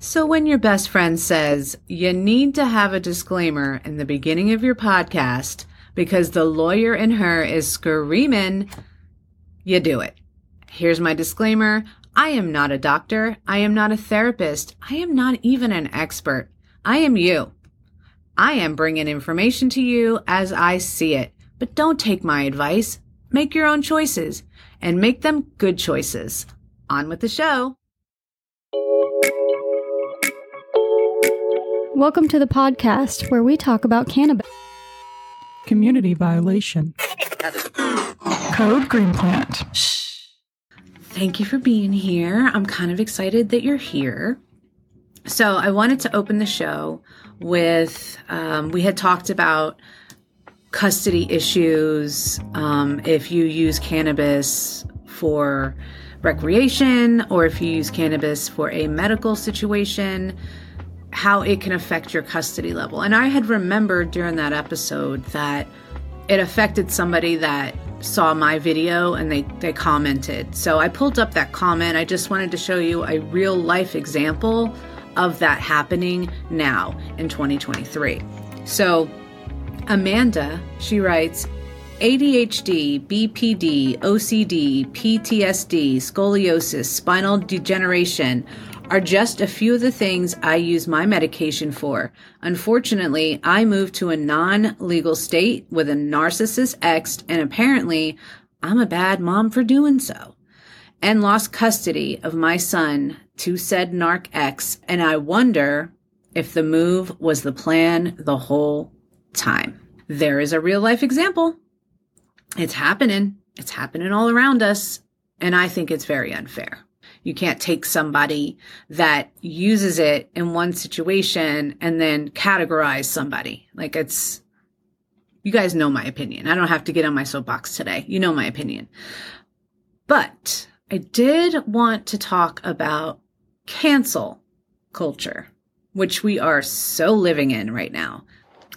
So, when your best friend says you need to have a disclaimer in the beginning of your podcast because the lawyer in her is screaming, you do it. Here's my disclaimer I am not a doctor. I am not a therapist. I am not even an expert. I am you. I am bringing information to you as I see it, but don't take my advice. Make your own choices and make them good choices. On with the show. Welcome to the podcast where we talk about cannabis. Community violation. Code Green Plant. Thank you for being here. I'm kind of excited that you're here. So, I wanted to open the show with um, we had talked about custody issues um, if you use cannabis for recreation or if you use cannabis for a medical situation how it can affect your custody level. And I had remembered during that episode that it affected somebody that saw my video and they, they commented. So I pulled up that comment. I just wanted to show you a real life example of that happening now in 2023. So Amanda, she writes, ADHD, BPD, OCD, PTSD, scoliosis, spinal degeneration are just a few of the things I use my medication for. Unfortunately, I moved to a non legal state with a narcissist ex, and apparently, I'm a bad mom for doing so. And lost custody of my son to said narc ex, and I wonder if the move was the plan the whole time. There is a real life example. It's happening. It's happening all around us. And I think it's very unfair. You can't take somebody that uses it in one situation and then categorize somebody. Like it's, you guys know my opinion. I don't have to get on my soapbox today. You know my opinion. But I did want to talk about cancel culture, which we are so living in right now.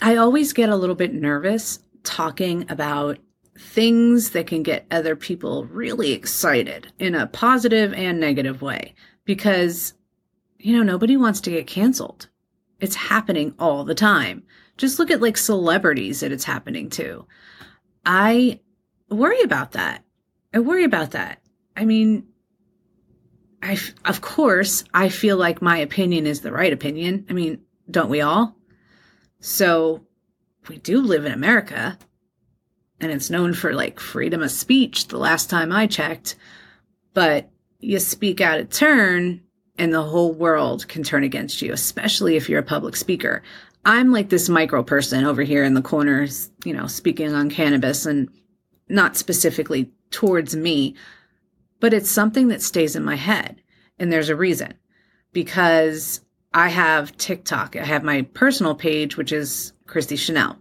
I always get a little bit nervous talking about things that can get other people really excited in a positive and negative way because, you know, nobody wants to get canceled. It's happening all the time. Just look at like celebrities that it's happening to. I worry about that. I worry about that. I mean, I, of course, I feel like my opinion is the right opinion. I mean, don't we all? So we do live in America and it's known for like freedom of speech the last time I checked. But you speak out of turn and the whole world can turn against you, especially if you're a public speaker. I'm like this micro person over here in the corners, you know, speaking on cannabis and not specifically towards me, but it's something that stays in my head. And there's a reason because I have TikTok. I have my personal page, which is Christi Chanelle.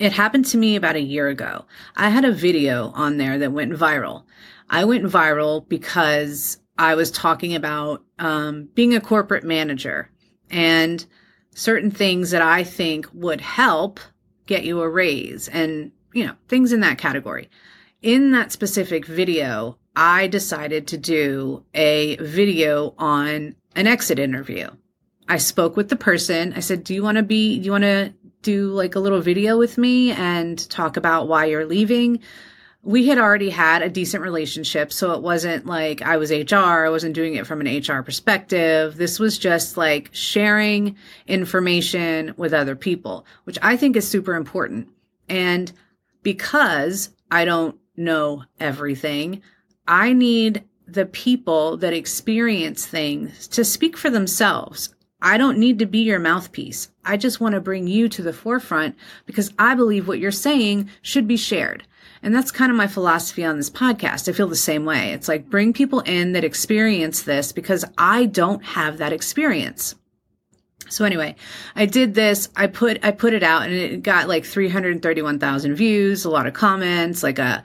It happened to me about a year ago. I had a video on there that went viral. I went viral because I was talking about um, being a corporate manager and certain things that I think would help get you a raise and, you know, things in that category. In that specific video, I decided to do a video on an exit interview. I spoke with the person. I said, Do you want to be, do you want to do like a little video with me and talk about why you're leaving. We had already had a decent relationship, so it wasn't like I was HR, I wasn't doing it from an HR perspective. This was just like sharing information with other people, which I think is super important. And because I don't know everything, I need the people that experience things to speak for themselves. I don't need to be your mouthpiece. I just want to bring you to the forefront because I believe what you're saying should be shared. And that's kind of my philosophy on this podcast. I feel the same way. It's like bring people in that experience this because I don't have that experience. So anyway, I did this. I put I put it out and it got like 331,000 views, a lot of comments, like a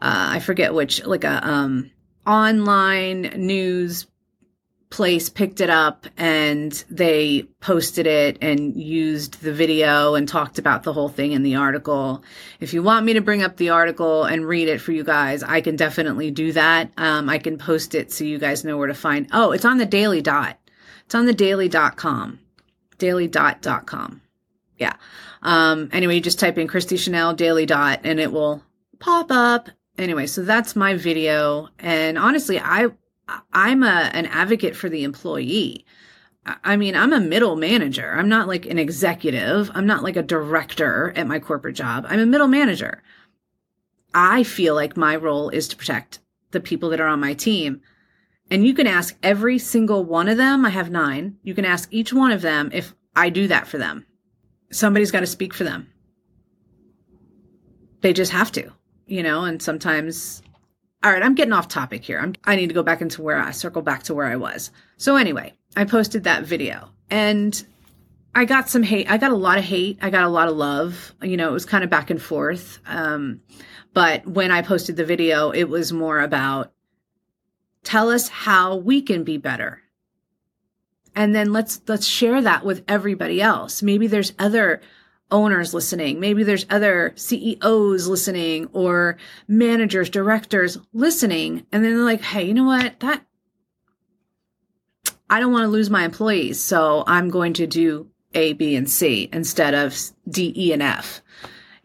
uh, I forget which like a um online news place picked it up and they posted it and used the video and talked about the whole thing in the article. If you want me to bring up the article and read it for you guys, I can definitely do that. Um, I can post it so you guys know where to find. Oh, it's on the Daily Dot. It's on the daily.com, daily.com. Yeah. Um, anyway, you just type in Christi Chanelle daily dot and it will pop up. Anyway, so that's my video. And honestly, I, I'm a, an advocate for the employee. I mean, I'm a middle manager. I'm not like an executive. I'm not like a director at my corporate job. I'm a middle manager. I feel like my role is to protect the people that are on my team. And you can ask every single one of them. I have nine. You can ask each one of them if I do that for them. Somebody's got to speak for them. They just have to, you know, and sometimes, all right, I'm getting off topic here. I'm, I need to go back into where I circle back to where I was. So anyway, I posted that video and I got some hate. I got a lot of hate. I got a lot of love. You know, it was kind of back and forth. Um, but when I posted the video, it was more about tell us how we can be better. And then let's let's share that with everybody else. Maybe there's other owners listening. Maybe there's other CEOs listening or managers, directors listening. And then they're like, hey, you know what? That I don't want to lose my employees. So I'm going to do A, B, and C instead of D, E, and F.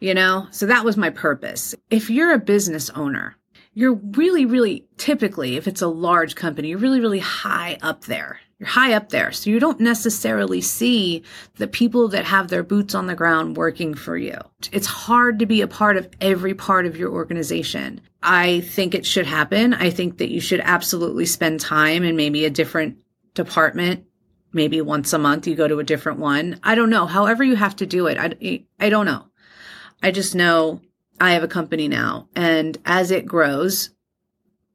You know? So that was my purpose. If you're a business owner, you're really, really typically, if it's a large company, you're really, really high up there. You're high up there. So you don't necessarily see the people that have their boots on the ground working for you. It's hard to be a part of every part of your organization. I think it should happen. I think that you should absolutely spend time in maybe a different department. Maybe once a month you go to a different one. I don't know. However you have to do it. I, I don't know. I just know I have a company now and as it grows,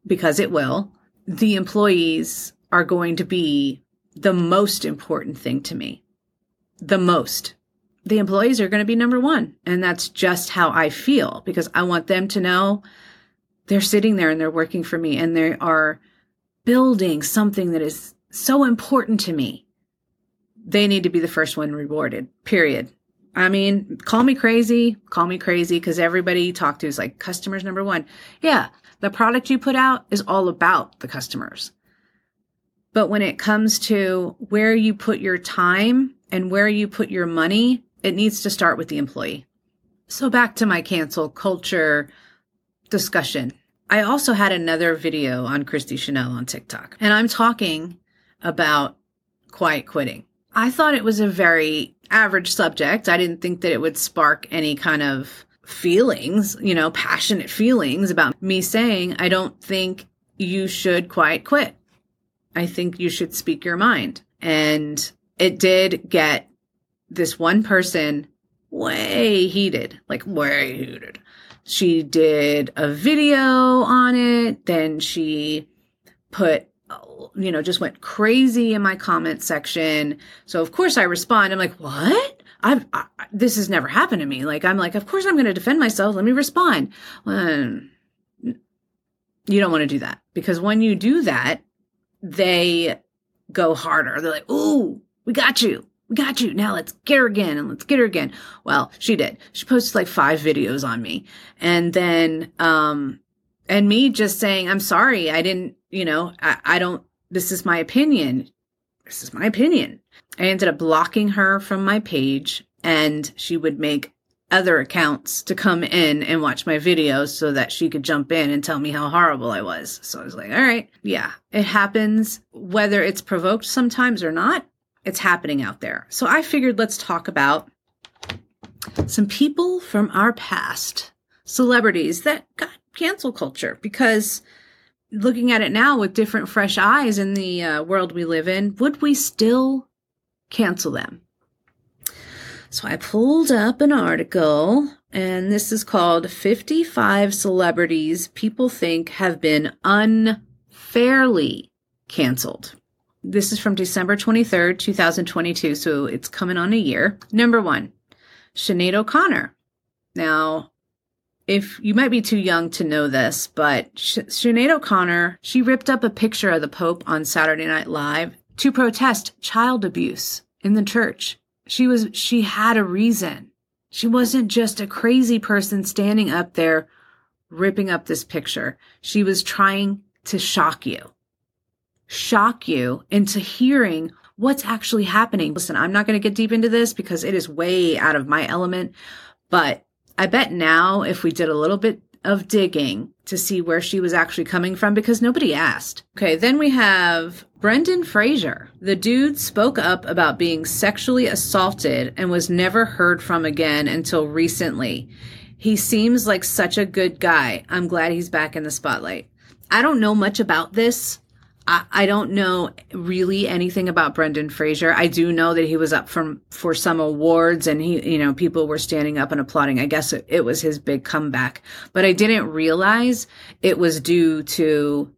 because it will, the employees are going to be the most important thing to me. The most. The employees are going to be number one. And that's just how I feel because I want them to know they're sitting there and they're working for me and they are building something that is so important to me. They need to be the first one rewarded, period. I mean, call me crazy, call me crazy because everybody you talk to is like customers number one. Yeah, the product you put out is all about the customers. But when it comes to where you put your time and where you put your money, it needs to start with the employee. So back to my cancel culture discussion. I also had another video on Christi Chanelle on TikTok, and I'm talking about quiet quitting. I thought it was a very average subject. I didn't think that it would spark any kind of feelings, you know, passionate feelings about me saying, I don't think you should quiet quit. I think you should speak your mind. And it did get this one person way heated, like way heated. She did a video on it. Then she put you know, just went crazy in my comment section. So of course I respond. I'm like, what? I've, I, this has never happened to me. Like, I'm like, of course I'm going to defend myself. Let me respond. Well, you don't want to do that because when you do that, they go harder. They're like, ooh, we got you. We got you. Now let's get her again and let's get her again. Well, she did. She posted like five videos on me. And then, um, and me just saying, I'm sorry. I didn't, you know, I, I don't this is my opinion. This is my opinion. I ended up blocking her from my page and she would make other accounts to come in and watch my videos so that she could jump in and tell me how horrible I was. So I was like, all right, yeah, it happens. Whether it's provoked sometimes or not, it's happening out there. So I figured let's talk about some people from our past, celebrities that got cancel culture because looking at it now with different fresh eyes in the uh, world we live in, would we still cancel them? So I pulled up an article, and this is called 55 Celebrities People Think Have Been Unfairly Canceled. This is from December 23rd, 2022, so it's coming on a year. Number one, Sinead O'Connor. Now, if you might be too young to know this, but Sinead O'Connor, she ripped up a picture of the Pope on Saturday Night Live to protest child abuse in the church. She was, she had a reason. She wasn't just a crazy person standing up there ripping up this picture. She was trying to shock you, shock you into hearing what's actually happening. Listen, I'm not going to get deep into this because it is way out of my element, but I bet now if we did a little bit of digging to see where she was actually coming from because nobody asked. Okay, then we have Brendan Fraser. The dude spoke up about being sexually assaulted and was never heard from again until recently. He seems like such a good guy. I'm glad he's back in the spotlight. I don't know much about this. I, don't know really anything about Brendan Fraser. I do know that he was up from for some awards and he, you know, people were standing up and applauding. I guess it, it was his big comeback, but I didn't realize it was due to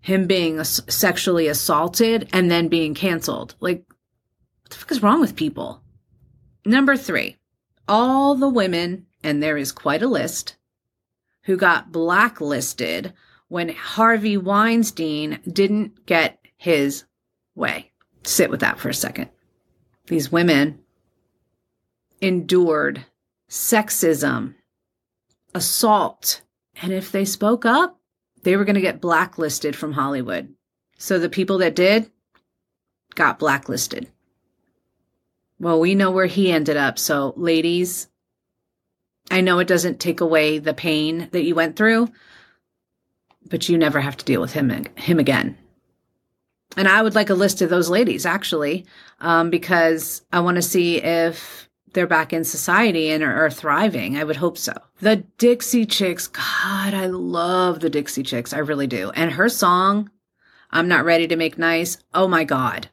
him being sexually assaulted and then being canceled. Like, what the fuck is wrong with people? Number three, all the women, and there is quite a list, who got blacklisted when Harvey Weinstein didn't get his way. Sit with that for a second. These women endured sexism, assault, and if they spoke up, they were going to get blacklisted from Hollywood. So the people that did got blacklisted. Well, we know where he ended up. So, ladies, I know it doesn't take away the pain that you went through, but you never have to deal with him him again. And I would like a list of those ladies actually, um, because I want to see if they're back in society and are, are, thriving. I would hope so. The Dixie Chicks, God, I love the Dixie Chicks. I really do. And her song, I'm Not Ready to Make Nice. Oh my God.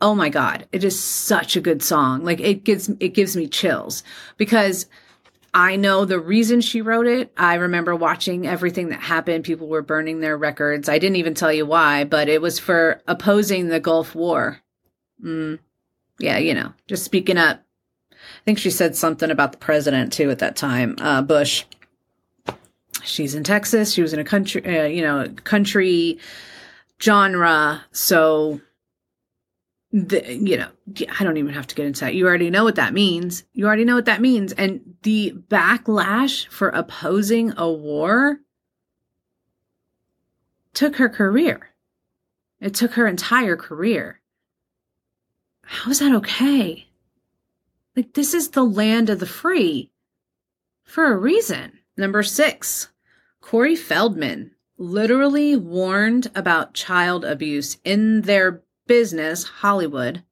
Oh my God. It is such a good song. Like it gives, it gives me chills because I know the reason she wrote it. I remember watching everything that happened. People were burning their records. I didn't even tell you why, but it was for opposing the Gulf War. Mm, yeah, you know, just speaking up. I think she said something about the president too at that time, uh, Bush. She's in Texas. She was in a country, uh, you know, country genre. So the, you know, I don't even have to get into that. You already know what that means. You already know what that means. And the backlash for opposing a war took her career. It took her entire career. How is that okay? Like, this is the land of the free for a reason. Number six, Corey Feldman literally warned about child abuse in their business, Hollywood,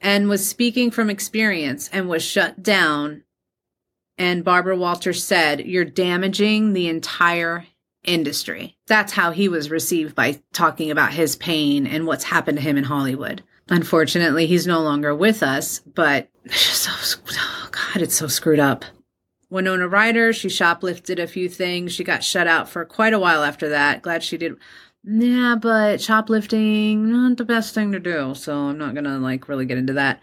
and was speaking from experience and was shut down. And Barbara Walters said, You're damaging the entire industry. That's how he was received by talking about his pain and what's happened to him in Hollywood. Unfortunately, he's no longer with us, but so, oh God, it's so screwed up. Winona Ryder, she shoplifted a few things. She got shut out for quite a while after that. Glad she did yeah, but shoplifting, not the best thing to do. So I'm not going to like really get into that.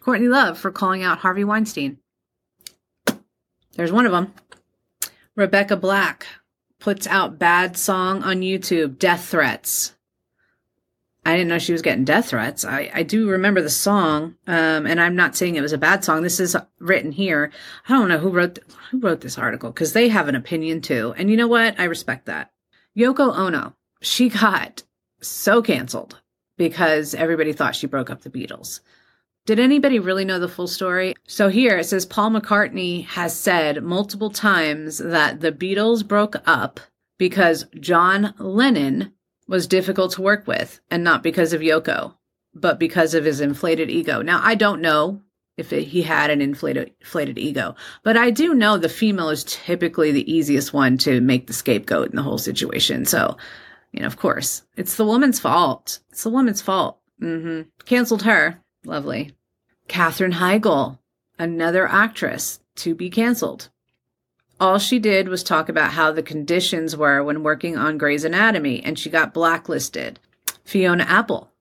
Courtney Love for calling out Harvey Weinstein. There's one of them. Rebecca Black puts out bad song on YouTube, death threats. I didn't know she was getting death threats. I, I do remember the song, um, and I'm not saying it was a bad song. This is written here. I don't know who wrote who wrote this article because they have an opinion too. And you know what? I respect that. Yoko Ono she got so canceled because everybody thought she broke up the Beatles. Did anybody really know the full story? So here it says Paul McCartney has said multiple times that the Beatles broke up because John Lennon was difficult to work with and not because of Yoko, but because of his inflated ego. Now, I don't know if it, he had an inflated, inflated ego, but I do know the female is typically the easiest one to make the scapegoat in the whole situation. So you know, of course, it's the woman's fault. It's the woman's fault. Mm-hmm. Canceled her. Lovely. Katherine Heigl, another actress to be canceled. All she did was talk about how the conditions were when working on Grey's Anatomy, and she got blacklisted. Fiona Apple.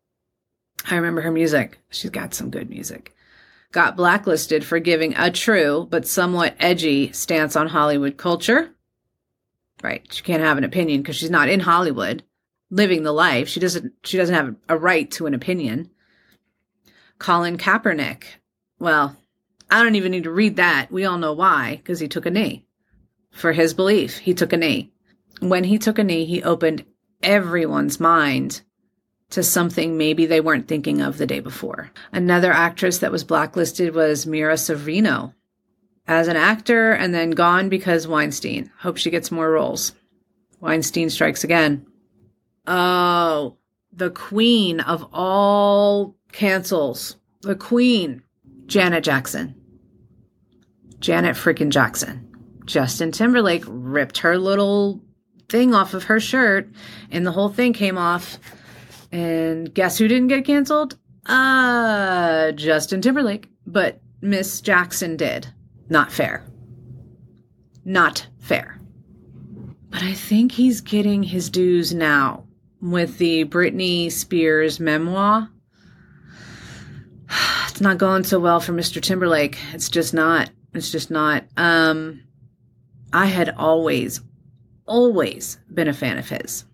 I remember her music. She's got some good music. Got blacklisted for giving a true but somewhat edgy stance on Hollywood culture. Right. She can't have an opinion because she's not in Hollywood living the life. She doesn't she doesn't have a right to an opinion. Colin Kaepernick. Well, I don't even need to read that. We all know why because he took a knee. For his belief, he took a knee. When he took a knee, he opened everyone's mind to something maybe they weren't thinking of the day before. Another actress that was blacklisted was Mira Sorvino as an actor and then gone because Weinstein. Hope she gets more roles. Weinstein strikes again. Oh, the queen of all cancels. The queen. Janet Jackson. Janet freaking Jackson. Justin Timberlake ripped her little thing off of her shirt and the whole thing came off. And guess who didn't get canceled? Uh, Justin Timberlake. But Miss Jackson did. Not fair. Not fair. But I think he's getting his dues now with the Britney Spears memoir. It's not going so well for Mr. Timberlake. It's just not. It's just not. Um, I had always, always been a fan of his.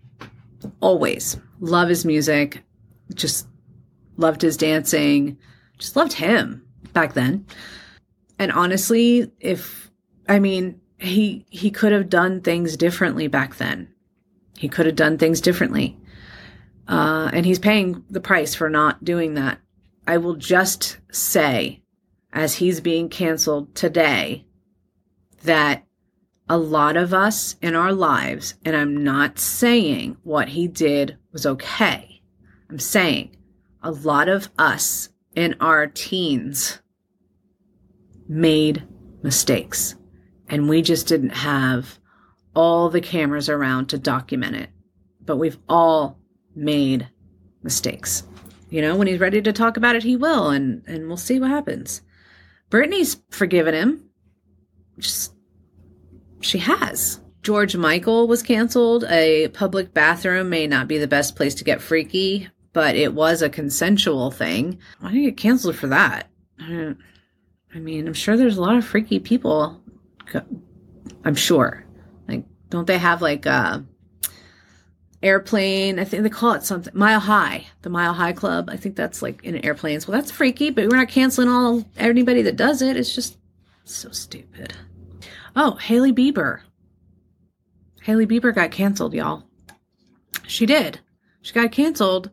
Always. Love his music. Just loved his dancing. Just loved him back then. And honestly, if, I mean, he, he could have done things differently back then. He could have done things differently. Uh, and he's paying the price for not doing that. I will just say, as he's being canceled today, that a lot of us in our lives, and I'm not saying what he did was okay. I'm saying a lot of us in our teens made mistakes and we just didn't have all the cameras around to document it. But we've all made mistakes. You know, when he's ready to talk about it, he will, and and we'll see what happens. Brittany's forgiven him. Just she has. George Michael was canceled. A public bathroom may not be the best place to get freaky, but it was a consensual thing. Why did you get canceled for that? I mean, I'm sure there's a lot of freaky people. I'm sure. Like, don't they have like a airplane. I think they call it something Mile High, the Mile High Club. I think that's like in airplanes. Well, that's freaky, but we're not canceling all anybody that does it. It's just so stupid. Oh, Hailey Bieber. Hailey Bieber got canceled, y'all. She did. She got canceled.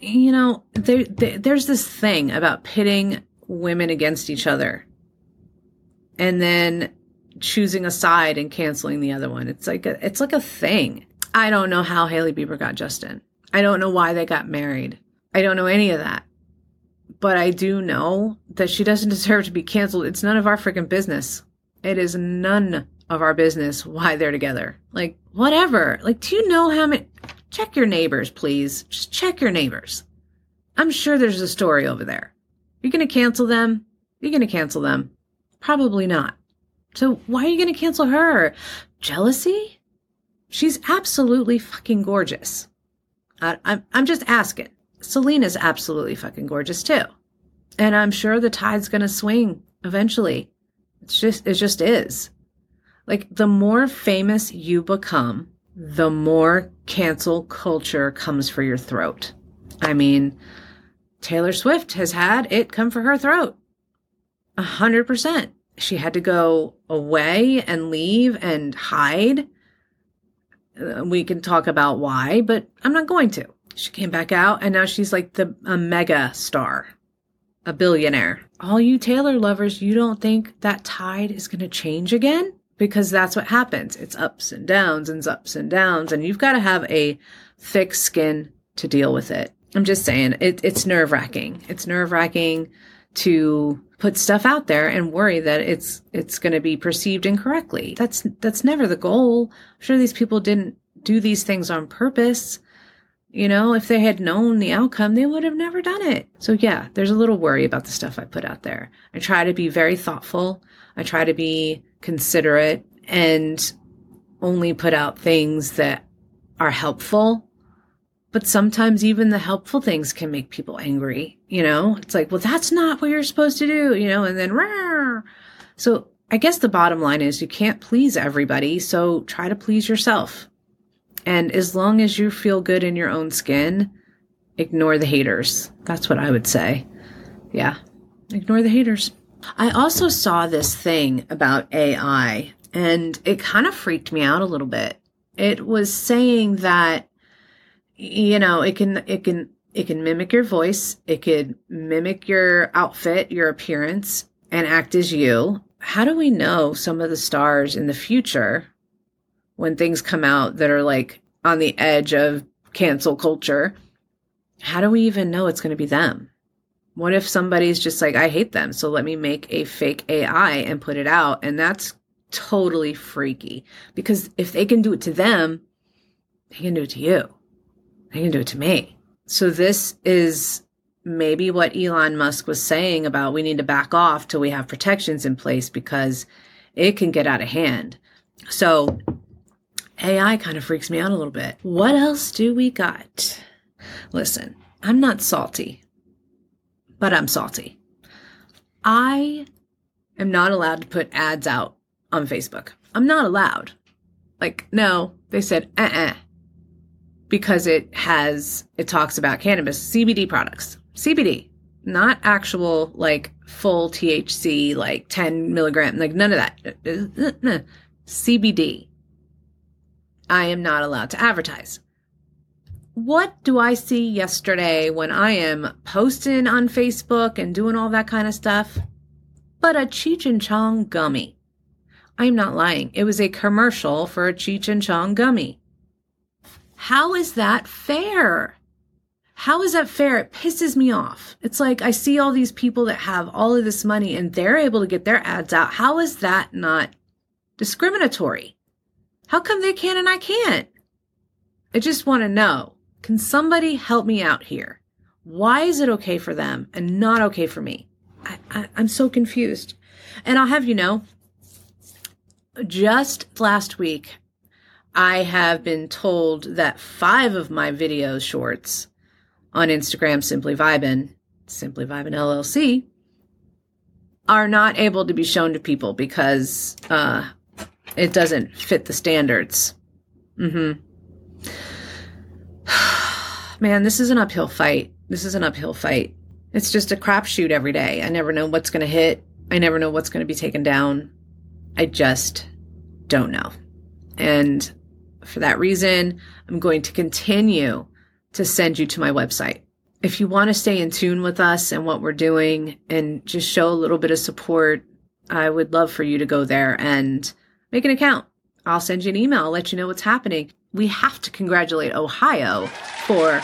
You know, there, there there's this thing about pitting women against each other. And then choosing a side and canceling the other one. It's like a, it's like a thing. I don't know how Hailey Bieber got Justin. I don't know why they got married. I don't know any of that. But I do know that she doesn't deserve to be canceled. It's none of our freaking business. It is none of our business why they're together. Like, whatever. Like, do you know how many? Check your neighbors, please. Just check your neighbors. I'm sure there's a story over there. You're going to cancel them? You're going to cancel them? Probably not. So why are you going to cancel her? Jealousy? She's absolutely fucking gorgeous. I, I'm, I'm just asking. Selena's absolutely fucking gorgeous too. And I'm sure the tide's going to swing eventually. It's just, it just is. Like the more famous you become, the more cancel culture comes for your throat. I mean, Taylor Swift has had it come for her throat. A hundred percent. She had to go away and leave and hide uh, we can talk about why, but I'm not going to. She came back out and now she's like the a mega star, a billionaire. All you Taylor lovers, you don't think that tide is going to change again? Because that's what happens. It's ups and downs and ups and downs, and you've got to have a thick skin to deal with it. I'm just saying, it, it's nerve wracking. It's nerve wracking to put stuff out there and worry that it's it's going to be perceived incorrectly. That's that's never the goal. I'm sure these people didn't do these things on purpose. You know, if they had known the outcome, they would have never done it. So yeah, there's a little worry about the stuff I put out there. I try to be very thoughtful. I try to be considerate and only put out things that are helpful but sometimes even the helpful things can make people angry. You know, it's like, well, that's not what you're supposed to do, you know, and then, Rawr. so I guess the bottom line is you can't please everybody. So try to please yourself. And as long as you feel good in your own skin, ignore the haters. That's what I would say. Yeah. Ignore the haters. I also saw this thing about AI and it kind of freaked me out a little bit. It was saying that you know, it can, it can, it can mimic your voice. It could mimic your outfit, your appearance, and act as you. How do we know some of the stars in the future when things come out that are like on the edge of cancel culture? How do we even know it's going to be them? What if somebody's just like, I hate them, so let me make a fake AI and put it out? And that's totally freaky because if they can do it to them, they can do it to you. They can do it to me. So this is maybe what Elon Musk was saying about we need to back off till we have protections in place because it can get out of hand. So AI kind of freaks me out a little bit. What else do we got? Listen, I'm not salty but I'm salty. I am not allowed to put ads out on Facebook. I'm not allowed. Like, no, they said, uh uh because it has, it talks about cannabis, CBD products, CBD, not actual like full THC, like 10 milligram, like none of that. CBD. I am not allowed to advertise what do I see yesterday when I am posting on Facebook and doing all that kind of stuff? But a Cheech and Chong gummy. I'm not lying. It was a commercial for a Cheech and Chong gummy. How is that fair? How is that fair? It pisses me off. It's like I see all these people that have all of this money and they're able to get their ads out. How is that not discriminatory? How come they can and I can't? I just want to know. Can somebody help me out here? Why is it okay for them and not okay for me? I, I, I'm so confused. And I'll have you know, just last week, I have been told that five of my video shorts on Instagram, Simply Vibin, Simply Vibin LLC, are not able to be shown to people because uh, it doesn't fit the standards. Mm-hmm. Man, this is an uphill fight. This is an uphill fight. It's just a crapshoot every day. I never know what's going to hit. I never know what's going to be taken down. I just don't know. And for that reason, I'm going to continue to send you to my website. If you want to stay in tune with us and what we're doing and just show a little bit of support, I would love for you to go there and make an account. I'll send you an email, I'll let you know what's happening we have to congratulate Ohio for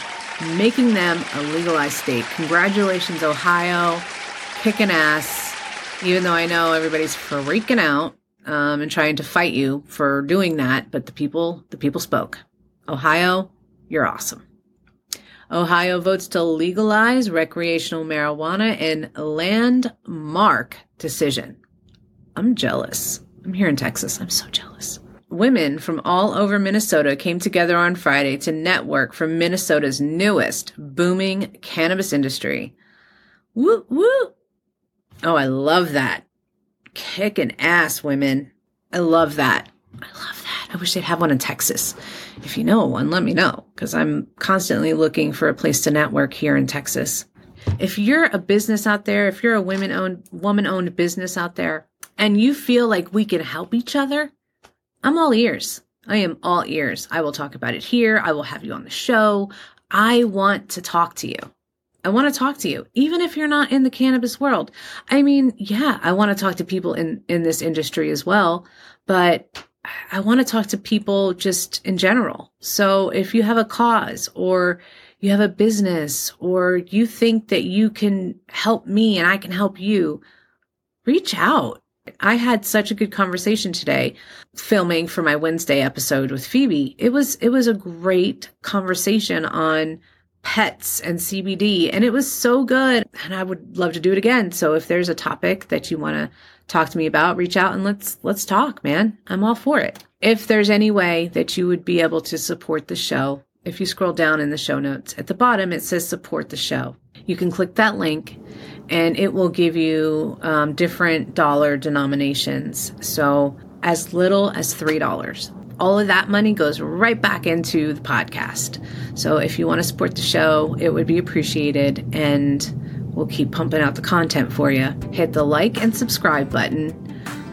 making them a legalized state. Congratulations, Ohio, kicking ass. Even though I know everybody's freaking out um, and trying to fight you for doing that, but the people, the people spoke. Ohio, you're awesome. Ohio votes to legalize recreational marijuana in landmark decision. I'm jealous. I'm here in Texas. I'm so jealous. Women from all over Minnesota came together on Friday to network for Minnesota's newest booming cannabis industry. Woo woo! Oh, I love that. Kicking ass, women. I love that. I love that. I wish they'd have one in Texas. If you know one, let me know because I'm constantly looking for a place to network here in Texas. If you're a business out there, if you're a women owned, woman owned business out there, and you feel like we can help each other, I'm all ears. I am all ears. I will talk about it here. I will have you on the show. I want to talk to you. I want to talk to you, even if you're not in the cannabis world. I mean, yeah, I want to talk to people in, in this industry as well, but I want to talk to people just in general. So if you have a cause or you have a business or you think that you can help me and I can help you, reach out. I had such a good conversation today filming for my Wednesday episode with Phoebe. It was it was a great conversation on pets and CBD and it was so good and I would love to do it again. So if there's a topic that you want to talk to me about, reach out and let's let's talk, man. I'm all for it. If there's any way that you would be able to support the show, if you scroll down in the show notes at the bottom it says support the show. You can click that link and it will give you um, different dollar denominations. So as little as $3. All of that money goes right back into the podcast. So if you want to support the show, it would be appreciated and we'll keep pumping out the content for you. Hit the like and subscribe button.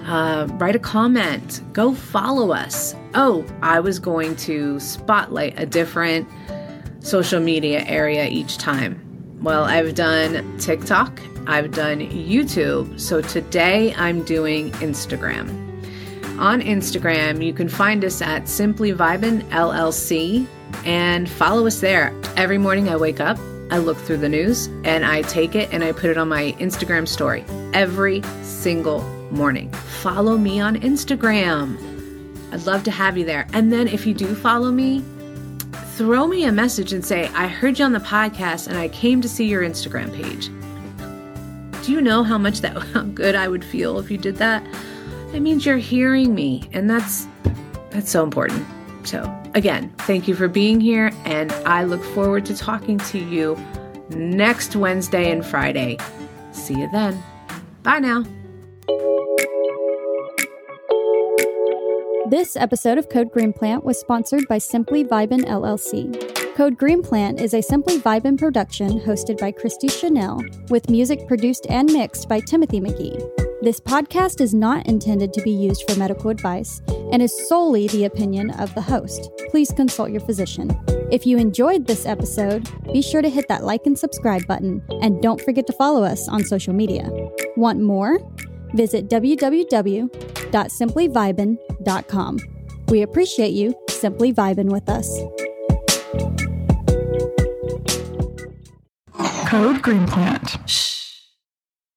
Uh, write a comment. Go follow us. Oh, I was going to spotlight a different social media area each time? Well, I've done TikTok, I've done YouTube, so today I'm doing Instagram. On Instagram, you can find us at Simply Vibin LLC and follow us there. Every morning I wake up, I look through the news, and I take it and I put it on my Instagram story every single morning. Follow me on Instagram. I'd love to have you there. And then if you do follow me, throw me a message and say, I heard you on the podcast and I came to see your Instagram page. Do you know how much that how good I would feel if you did that? It means you're hearing me, and that's that's so important. So, again, thank you for being here, and I look forward to talking to you next Wednesday and Friday. See you then. Bye now. This episode of Code Green Plant was sponsored by Simply Vibin LLC. Code Green Plant is a Simply Vibin production hosted by Christi Chanelle, with music produced and mixed by Timothy McGee. This podcast is not intended to be used for medical advice and is solely the opinion of the host. Please consult your physician. If you enjoyed this episode, be sure to hit that like and subscribe button, and don't forget to follow us on social media. Want more? Visit www.simplyvibin.com. We appreciate you simply vibing with us. Code Green Plant. Shh.